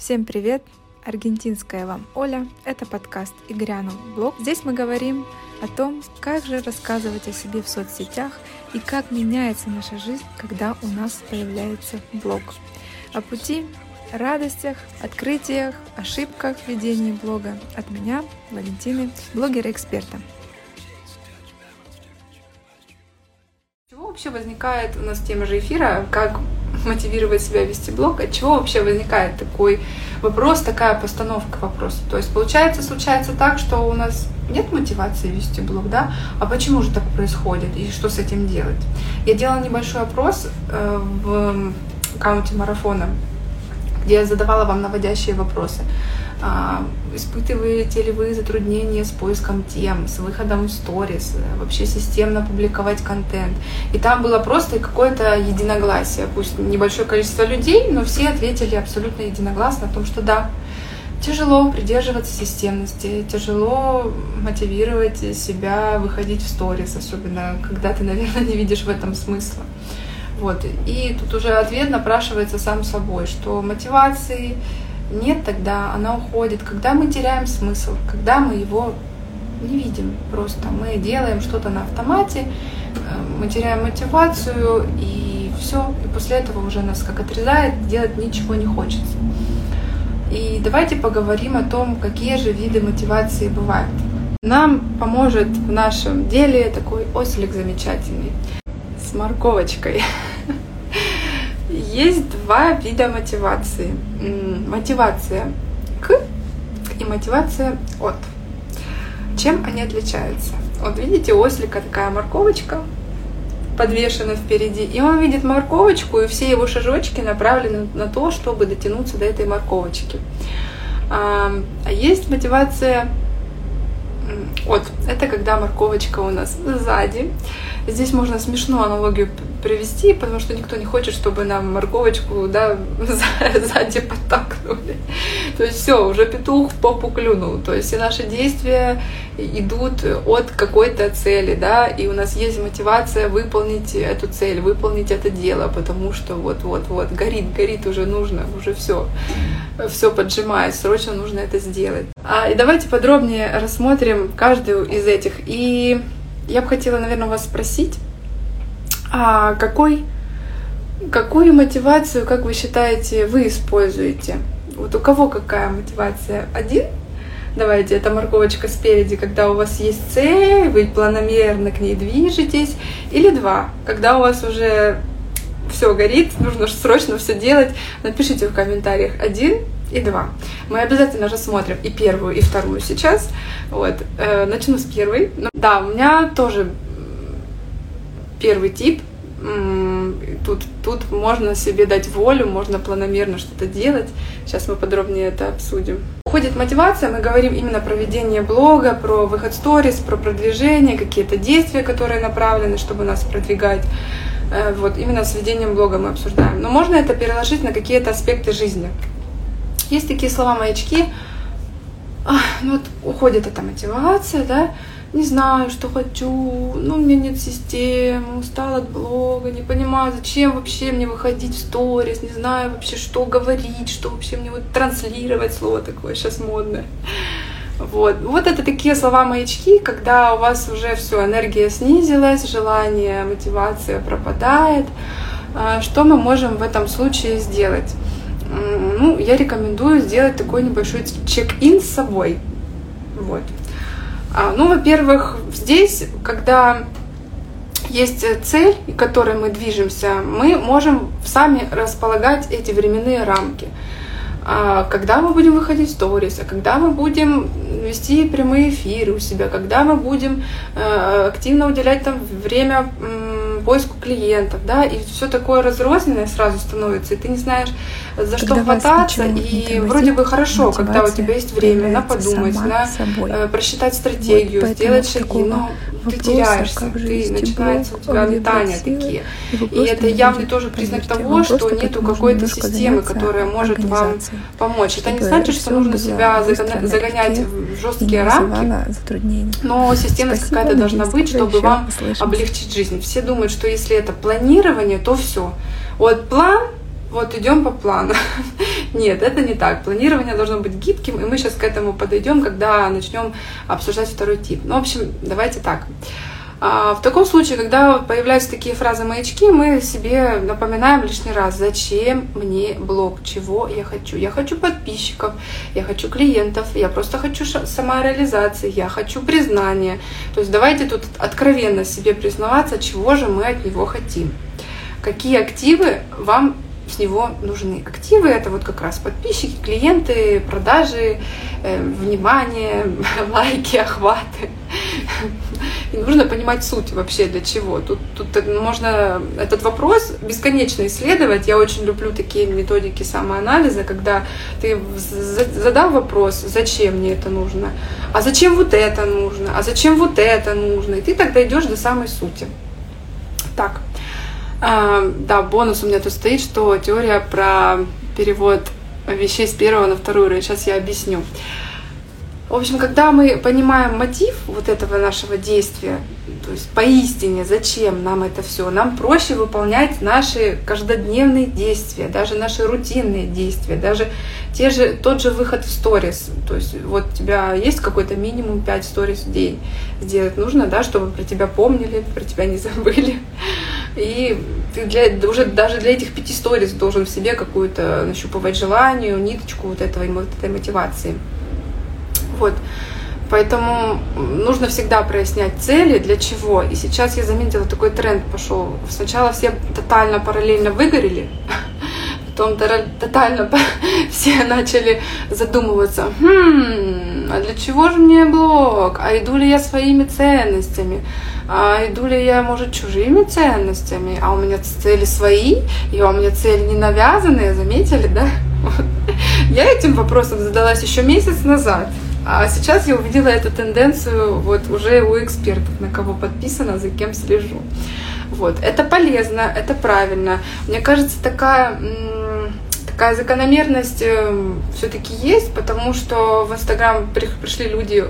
Всем привет! Аргентинская вам Оля. Это подкаст «Игряну блог». Здесь мы говорим о том, как же рассказывать о себе в соцсетях и как меняется наша жизнь, когда у нас появляется блог. О пути, радостях, открытиях, ошибках в ведении блога от меня, Валентины, блогера-эксперта. Чего вообще возникает у нас тема же эфира, как мотивировать себя вести блог, от чего вообще возникает такой вопрос, такая постановка вопроса. То есть получается, случается так, что у нас нет мотивации вести блог, да? А почему же так происходит и что с этим делать? Я делала небольшой опрос э, в аккаунте марафона, где я задавала вам наводящие вопросы. А, испытываете ли вы затруднения с поиском тем, с выходом в сторис, вообще системно публиковать контент. И там было просто какое-то единогласие, пусть небольшое количество людей, но все ответили абсолютно единогласно о том, что да, тяжело придерживаться системности, тяжело мотивировать себя выходить в сторис, особенно когда ты, наверное, не видишь в этом смысла. Вот. И тут уже ответ напрашивается сам собой, что мотивации нет, тогда она уходит. Когда мы теряем смысл, когда мы его не видим просто. Мы делаем что-то на автомате, э, мы теряем мотивацию, и все. И после этого уже нас как отрезает, делать ничего не хочется. И давайте поговорим о том, какие же виды мотивации бывают. Нам поможет в нашем деле такой ослик замечательный с морковочкой. Есть два вида мотивации. Мотивация к и мотивация от. Чем они отличаются? Вот видите, ослика такая морковочка подвешена впереди, и он видит морковочку, и все его шажочки направлены на то, чтобы дотянуться до этой морковочки. А есть мотивация от. Это когда морковочка у нас сзади. Здесь можно смешную аналогию привести, потому что никто не хочет, чтобы нам морковочку да, сзади подтакнули. То есть все, уже петух в попу клюнул. То есть все наши действия идут от какой-то цели, да, и у нас есть мотивация выполнить эту цель, выполнить это дело, потому что вот-вот-вот горит, горит уже нужно, уже все, все поджимает, срочно нужно это сделать. А, и давайте подробнее рассмотрим каждую из этих. И я бы хотела, наверное, вас спросить, а какой, какую мотивацию, как вы считаете, вы используете? Вот у кого какая мотивация? Один? Давайте, это морковочка спереди, когда у вас есть цель, вы планомерно к ней движетесь. Или два, когда у вас уже все горит, нужно срочно все делать. Напишите в комментариях один и два. Мы обязательно рассмотрим и первую, и вторую сейчас. Вот. Э, начну с первой. Да, у меня тоже первый тип. Тут, тут можно себе дать волю, можно планомерно что-то делать. Сейчас мы подробнее это обсудим. Уходит мотивация, мы говорим именно про ведение блога, про выход сторис, про продвижение, какие-то действия, которые направлены, чтобы нас продвигать. Э, вот именно с ведением блога мы обсуждаем. Но можно это переложить на какие-то аспекты жизни. Есть такие слова-маячки, ну вот уходит эта мотивация, да, не знаю, что хочу, ну, у меня нет системы, устала от блога, не понимаю, зачем вообще мне выходить в сторис, не знаю вообще, что говорить, что вообще мне вот транслировать, слово такое сейчас модное. Вот. вот это такие слова-маячки, когда у вас уже все, энергия снизилась, желание, мотивация пропадает. А, что мы можем в этом случае сделать? Ну, я рекомендую сделать такой небольшой чек-ин с собой. Вот. А, ну, во-первых, здесь, когда есть цель, к которой мы движемся, мы можем сами располагать эти временные рамки. А, когда мы будем выходить в сторис, а когда мы будем вести прямые эфиры у себя, когда мы будем э, активно уделять там время поиску клиентов, да, и все такое разрозненное сразу становится, и ты не знаешь, за что хвататься, и вроде бы хорошо, когда у тебя есть время на подумать, на собой. Э, просчитать стратегию, вот, сделать шаги, но ты теряешься, ты начинается у тебя метания такие. И это явный тоже признак того, что нету какой-то системы, которая может вам помочь. Это не значит, что нужно себя загонять в жесткие рамки, но системность какая-то должна быть, чтобы вам облегчить жизнь. Все думают, что если это планирование, то все. Вот план, вот идем по плану. Нет, это не так. Планирование должно быть гибким, и мы сейчас к этому подойдем, когда начнем обсуждать второй тип. Ну, в общем, давайте так. А, в таком случае, когда появляются такие фразы-маячки, мы себе напоминаем лишний раз, зачем мне блог, чего я хочу. Я хочу подписчиков, я хочу клиентов, я просто хочу самореализации, я хочу признания. То есть давайте тут откровенно себе признаваться, чего же мы от него хотим. Какие активы вам с него нужны. Активы это вот как раз подписчики, клиенты, продажи, э, внимание, лайки, охваты. И нужно понимать суть вообще для чего. Тут, тут можно этот вопрос бесконечно исследовать. Я очень люблю такие методики самоанализа, когда ты задал вопрос, зачем мне это нужно, а зачем вот это нужно, а зачем вот это нужно. И ты тогда идешь до самой сути. Так, да, бонус у меня тут стоит, что теория про перевод вещей с первого на второй уровень. Сейчас я объясню. В общем, когда мы понимаем мотив вот этого нашего действия, то есть поистине, зачем нам это все, нам проще выполнять наши каждодневные действия, даже наши рутинные действия, даже те же, тот же выход в сторис. То есть вот у тебя есть какой-то минимум 5 сторис в день сделать нужно, да, чтобы про тебя помнили, про тебя не забыли. И ты для, уже даже для этих пяти сторис должен в себе какую-то нащупывать желание, ниточку вот, этого, вот этой мотивации. Вот. Поэтому нужно всегда прояснять цели, для чего. И сейчас я заметила, такой тренд пошел. Сначала все тотально параллельно выгорели, потом тотально все начали задумываться, хм, а для чего же мне блог? А иду ли я своими ценностями? А иду ли я, может, чужими ценностями? А у меня цели свои, и у меня цели не навязанные, заметили, да? Я этим вопросом задалась еще месяц назад. А сейчас я увидела эту тенденцию вот уже у экспертов, на кого подписано, за кем слежу. Вот. Это полезно, это правильно. Мне кажется, такая, такая закономерность э, все-таки есть, потому что в Инстаграм пришли люди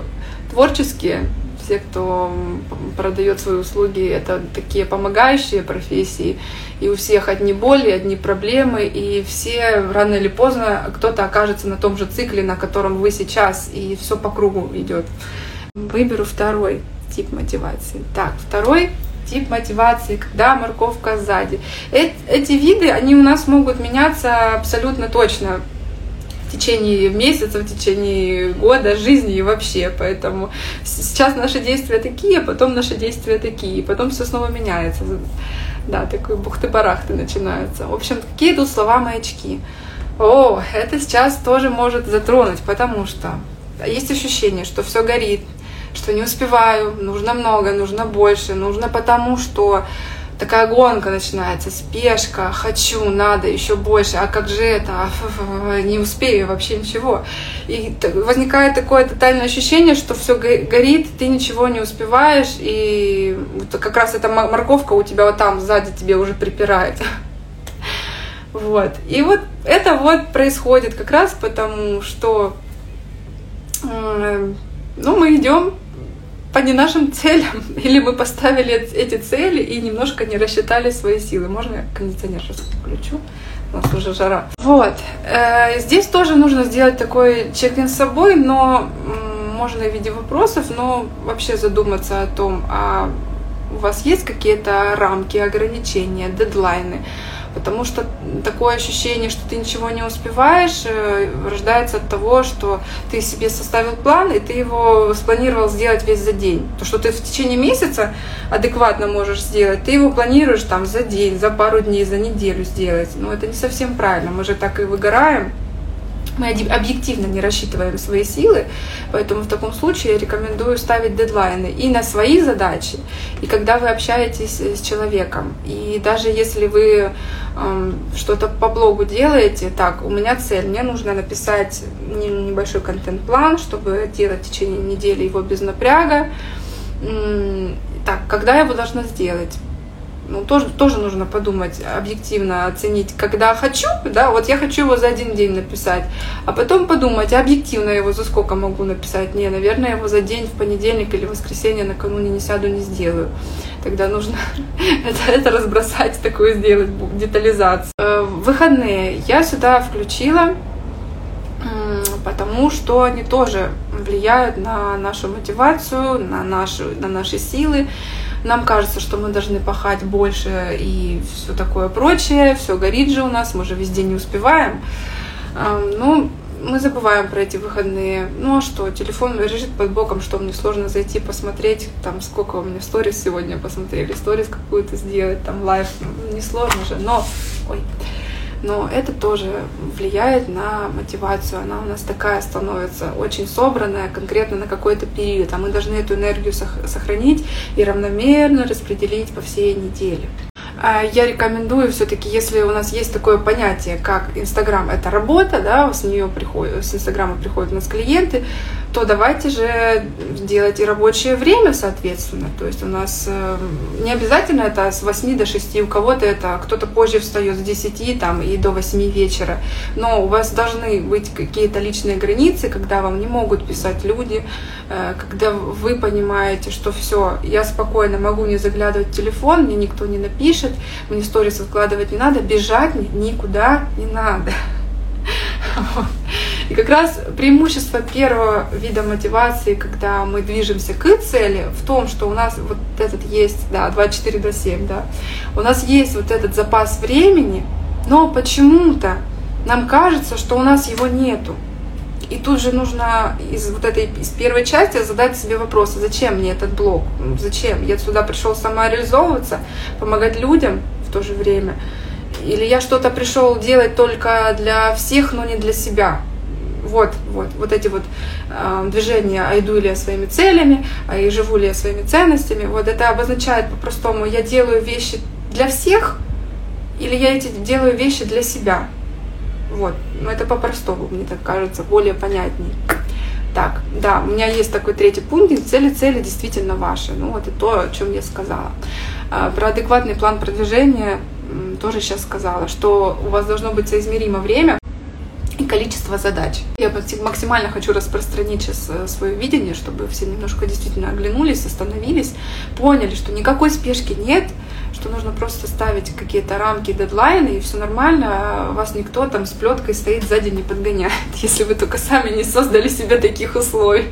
творческие, все, кто продает свои услуги, это такие помогающие профессии, и у всех одни боли, одни проблемы, и все рано или поздно кто-то окажется на том же цикле, на котором вы сейчас, и все по кругу идет. Выберу второй тип мотивации. Так, второй тип мотивации, когда морковка сзади. Эти виды, они у нас могут меняться абсолютно точно в течение месяца, в течение года, жизни и вообще. Поэтому сейчас наши действия такие, а потом наши действия такие, и потом все снова меняется. Да, такой бухты-барахты начинаются. В общем, какие тут слова-маячки? О, это сейчас тоже может затронуть, потому что есть ощущение, что все горит, что не успеваю, нужно много, нужно больше, нужно потому что такая гонка начинается, спешка, хочу, надо еще больше, а как же это, а, не успею вообще ничего. И возникает такое тотальное ощущение, что все горит, ты ничего не успеваешь, и как раз эта морковка у тебя вот там сзади тебе уже припирает. Вот. И вот это вот происходит как раз потому, что ну, мы идем по не нашим целям, или мы поставили эти цели и немножко не рассчитали свои силы. Можно я кондиционер сейчас включу? У нас уже жара. Вот. Э, здесь тоже нужно сделать такой чек-ин с собой, но можно в виде вопросов, но вообще задуматься о том, а у вас есть какие-то рамки, ограничения, дедлайны, потому что такое ощущение, что ты ничего не успеваешь, э, рождается от того, что ты себе составил план, и ты его спланировал сделать весь за день. То, что ты в течение месяца адекватно можешь сделать, ты его планируешь там за день, за пару дней, за неделю сделать. Но это не совсем правильно, мы же так и выгораем мы объективно не рассчитываем свои силы, поэтому в таком случае я рекомендую ставить дедлайны и на свои задачи, и когда вы общаетесь с человеком. И даже если вы э, что-то по блогу делаете, так, у меня цель, мне нужно написать небольшой контент-план, чтобы делать в течение недели его без напряга. Так, когда я его должна сделать? Ну, тоже, тоже нужно подумать, объективно оценить, когда хочу, да, вот я хочу его за один день написать, а потом подумать, объективно его за сколько могу написать. Не, наверное, его за день в понедельник или воскресенье накануне не сяду, не сделаю. Тогда нужно это, это разбросать, такую сделать детализацию. Э, выходные я сюда включила потому что они тоже влияют на нашу мотивацию, на, нашу, на наши силы. Нам кажется, что мы должны пахать больше и все такое прочее, все горит же у нас, мы же везде не успеваем. Ну, мы забываем про эти выходные. Ну а что, телефон лежит под боком, что мне сложно зайти посмотреть, там сколько у меня сторис сегодня посмотрели, сторис какую-то сделать, там live, ну, не сложно же, но, ой, но это тоже влияет на мотивацию. Она у нас такая становится очень собранная конкретно на какой-то период, а мы должны эту энергию сохранить и равномерно распределить по всей неделе. А я рекомендую все-таки, если у нас есть такое понятие, как Инстаграм это работа, да, с нее приходят, с Инстаграма приходят у нас клиенты, то давайте же делать и рабочее время, соответственно. То есть у нас э, не обязательно это с 8 до 6, у кого-то это, кто-то позже встает с 10 там, и до 8 вечера. Но у вас должны быть какие-то личные границы, когда вам не могут писать люди, э, когда вы понимаете, что все, я спокойно могу не заглядывать в телефон, мне никто не напишет, мне сторис выкладывать не надо, бежать никуда не надо. И как раз преимущество первого вида мотивации, когда мы движемся к цели, в том, что у нас вот этот есть, да, 24 до 7, да, у нас есть вот этот запас времени, но почему-то нам кажется, что у нас его нету. И тут же нужно из вот этой из первой части задать себе вопрос, зачем мне этот блог? Зачем? Я сюда пришел самореализовываться, помогать людям в то же время. Или я что-то пришел делать только для всех, но не для себя. Вот, вот, вот эти вот э, движения, а иду ли я своими целями, а и живу ли я своими ценностями, вот это обозначает по-простому, я делаю вещи для всех, или я эти делаю вещи для себя. Вот, но это по-простому, мне так кажется, более понятнее. Так, да, у меня есть такой третий пункт, цели, цели действительно ваши. Ну, вот это то, о чем я сказала. А, про адекватный план продвижения тоже сейчас сказала, что у вас должно быть соизмеримо время количество задач. Я максимально хочу распространить сейчас э, свое видение, чтобы все немножко действительно оглянулись, остановились, поняли, что никакой спешки нет, что нужно просто ставить какие-то рамки, дедлайны, и все нормально, а вас никто там с плеткой стоит сзади не подгоняет, если вы только сами не создали себе таких условий.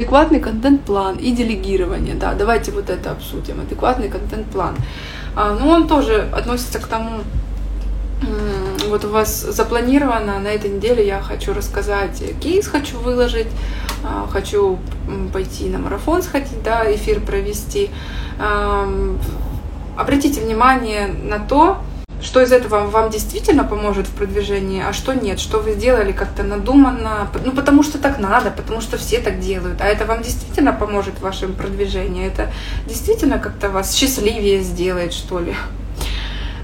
Адекватный контент-план и делегирование, да, давайте вот это обсудим. Адекватный контент-план. А, ну, он тоже относится к тому, вот у вас запланировано на этой неделе я хочу рассказать кейс, хочу выложить, а, хочу пойти на марафон сходить, да, эфир провести. Обратите внимание на то, что из этого вам действительно поможет в продвижении, а что нет, что вы сделали как-то надуманно, ну потому что так надо, потому что все так делают, а это вам действительно поможет в вашем продвижении, это действительно как-то вас счастливее сделает, что ли.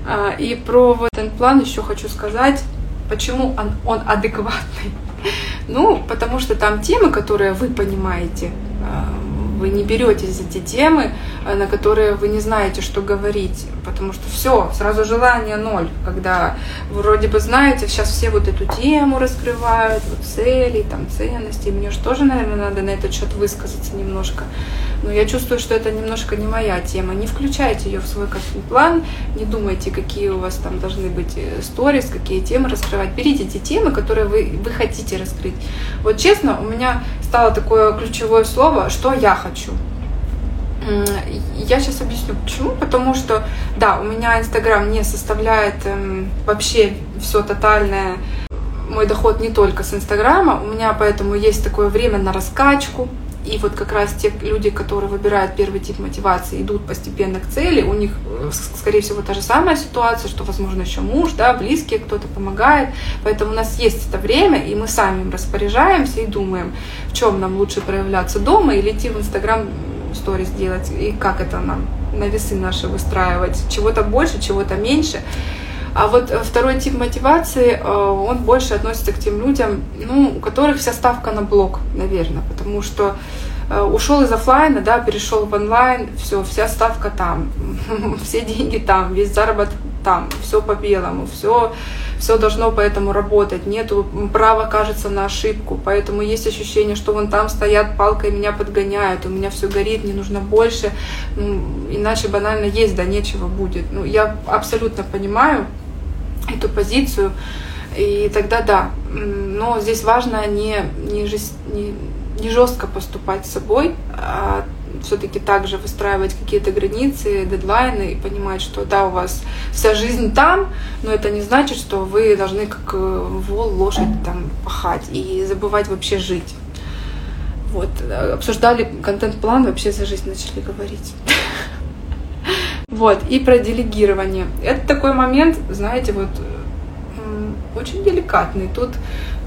А, и про вот этот план еще хочу сказать, почему он, он адекватный. Ну, потому что там темы, которые вы понимаете, а, вы не беретесь за те темы, э, на которые вы не знаете, что говорить, потому что все, сразу желание ноль, когда вроде бы знаете, сейчас все вот эту тему раскрывают, вот цели, там ценности, мне же тоже, наверное, надо на этот счет высказаться немножко, но я чувствую, что это немножко не моя тема, не включайте ее в свой план, не думайте, какие у вас там должны быть э, сторис, какие темы раскрывать, берите те темы, которые вы, вы хотите раскрыть. Вот честно, у меня стало такое ключевое слово, что я хочу. Я сейчас объясню почему. Потому что, да, у меня Инстаграм не составляет эм, вообще все тотальное. Мой доход не только с Инстаграма. У меня поэтому есть такое время на раскачку. И вот как раз те люди, которые выбирают первый тип мотивации, идут постепенно к цели, у них, э, скорее всего, та же самая ситуация, что, возможно, еще муж, да, близкие, кто-то помогает. Поэтому у нас есть это время, и мы сами им распоряжаемся и думаем, в чем нам лучше проявляться дома или идти в Инстаграм сторис делать, и как это нам на весы наши выстраивать, чего-то больше, чего-то меньше. А вот э, второй тип мотивации, э, он больше относится к тем людям, ну, у которых вся ставка на блог, наверное, потому что э, ушел из офлайна, да, перешел в онлайн, все, вся ставка там, все деньги там, весь заработок там, все по белому, все, все должно поэтому работать, нету права, кажется, на ошибку, поэтому есть ощущение, что вон там стоят палкой, меня подгоняют, у меня все горит, мне нужно больше, ну, иначе банально есть, да нечего будет. Ну, я абсолютно понимаю, эту позицию. И тогда да. Но здесь важно не, не, не, не жестко поступать с собой, а все-таки также выстраивать какие-то границы, дедлайны и понимать, что да, у вас вся жизнь там, но это не значит, что вы должны как э, вол, лошадь там пахать и забывать вообще жить. Вот, обсуждали контент-план, вообще за жизнь начали говорить. Вот, и про делегирование. Это такой момент, знаете, вот очень деликатный. Тут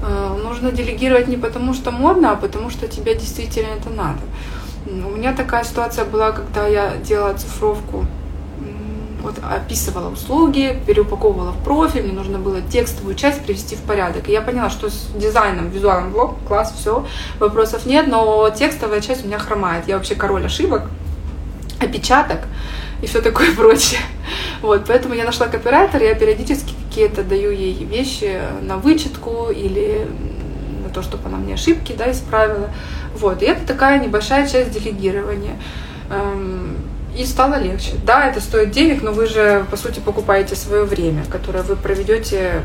э, нужно делегировать не потому, что модно, а потому, что тебе действительно это надо. У меня такая ситуация была, когда я делала цифровку, вот описывала услуги, переупаковывала в профиль, мне нужно было текстовую часть привести в порядок. И я поняла, что с дизайном, визуальным блок, класс, все, вопросов нет, но текстовая часть у меня хромает. Я вообще король ошибок, опечаток и все такое прочее. Вот, поэтому я нашла копирайтер, я периодически какие-то даю ей вещи на вычетку или на то, чтобы она мне ошибки да, исправила. Вот, и это такая небольшая часть делегирования. Эм, и стало легче. Да, это стоит денег, но вы же, по сути, покупаете свое время, которое вы проведете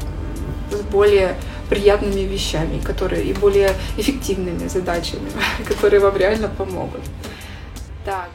с более приятными вещами, которые и более эффективными задачами, которые вам реально помогут. Так,